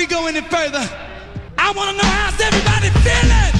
we go any further, I want to know how's everybody feeling?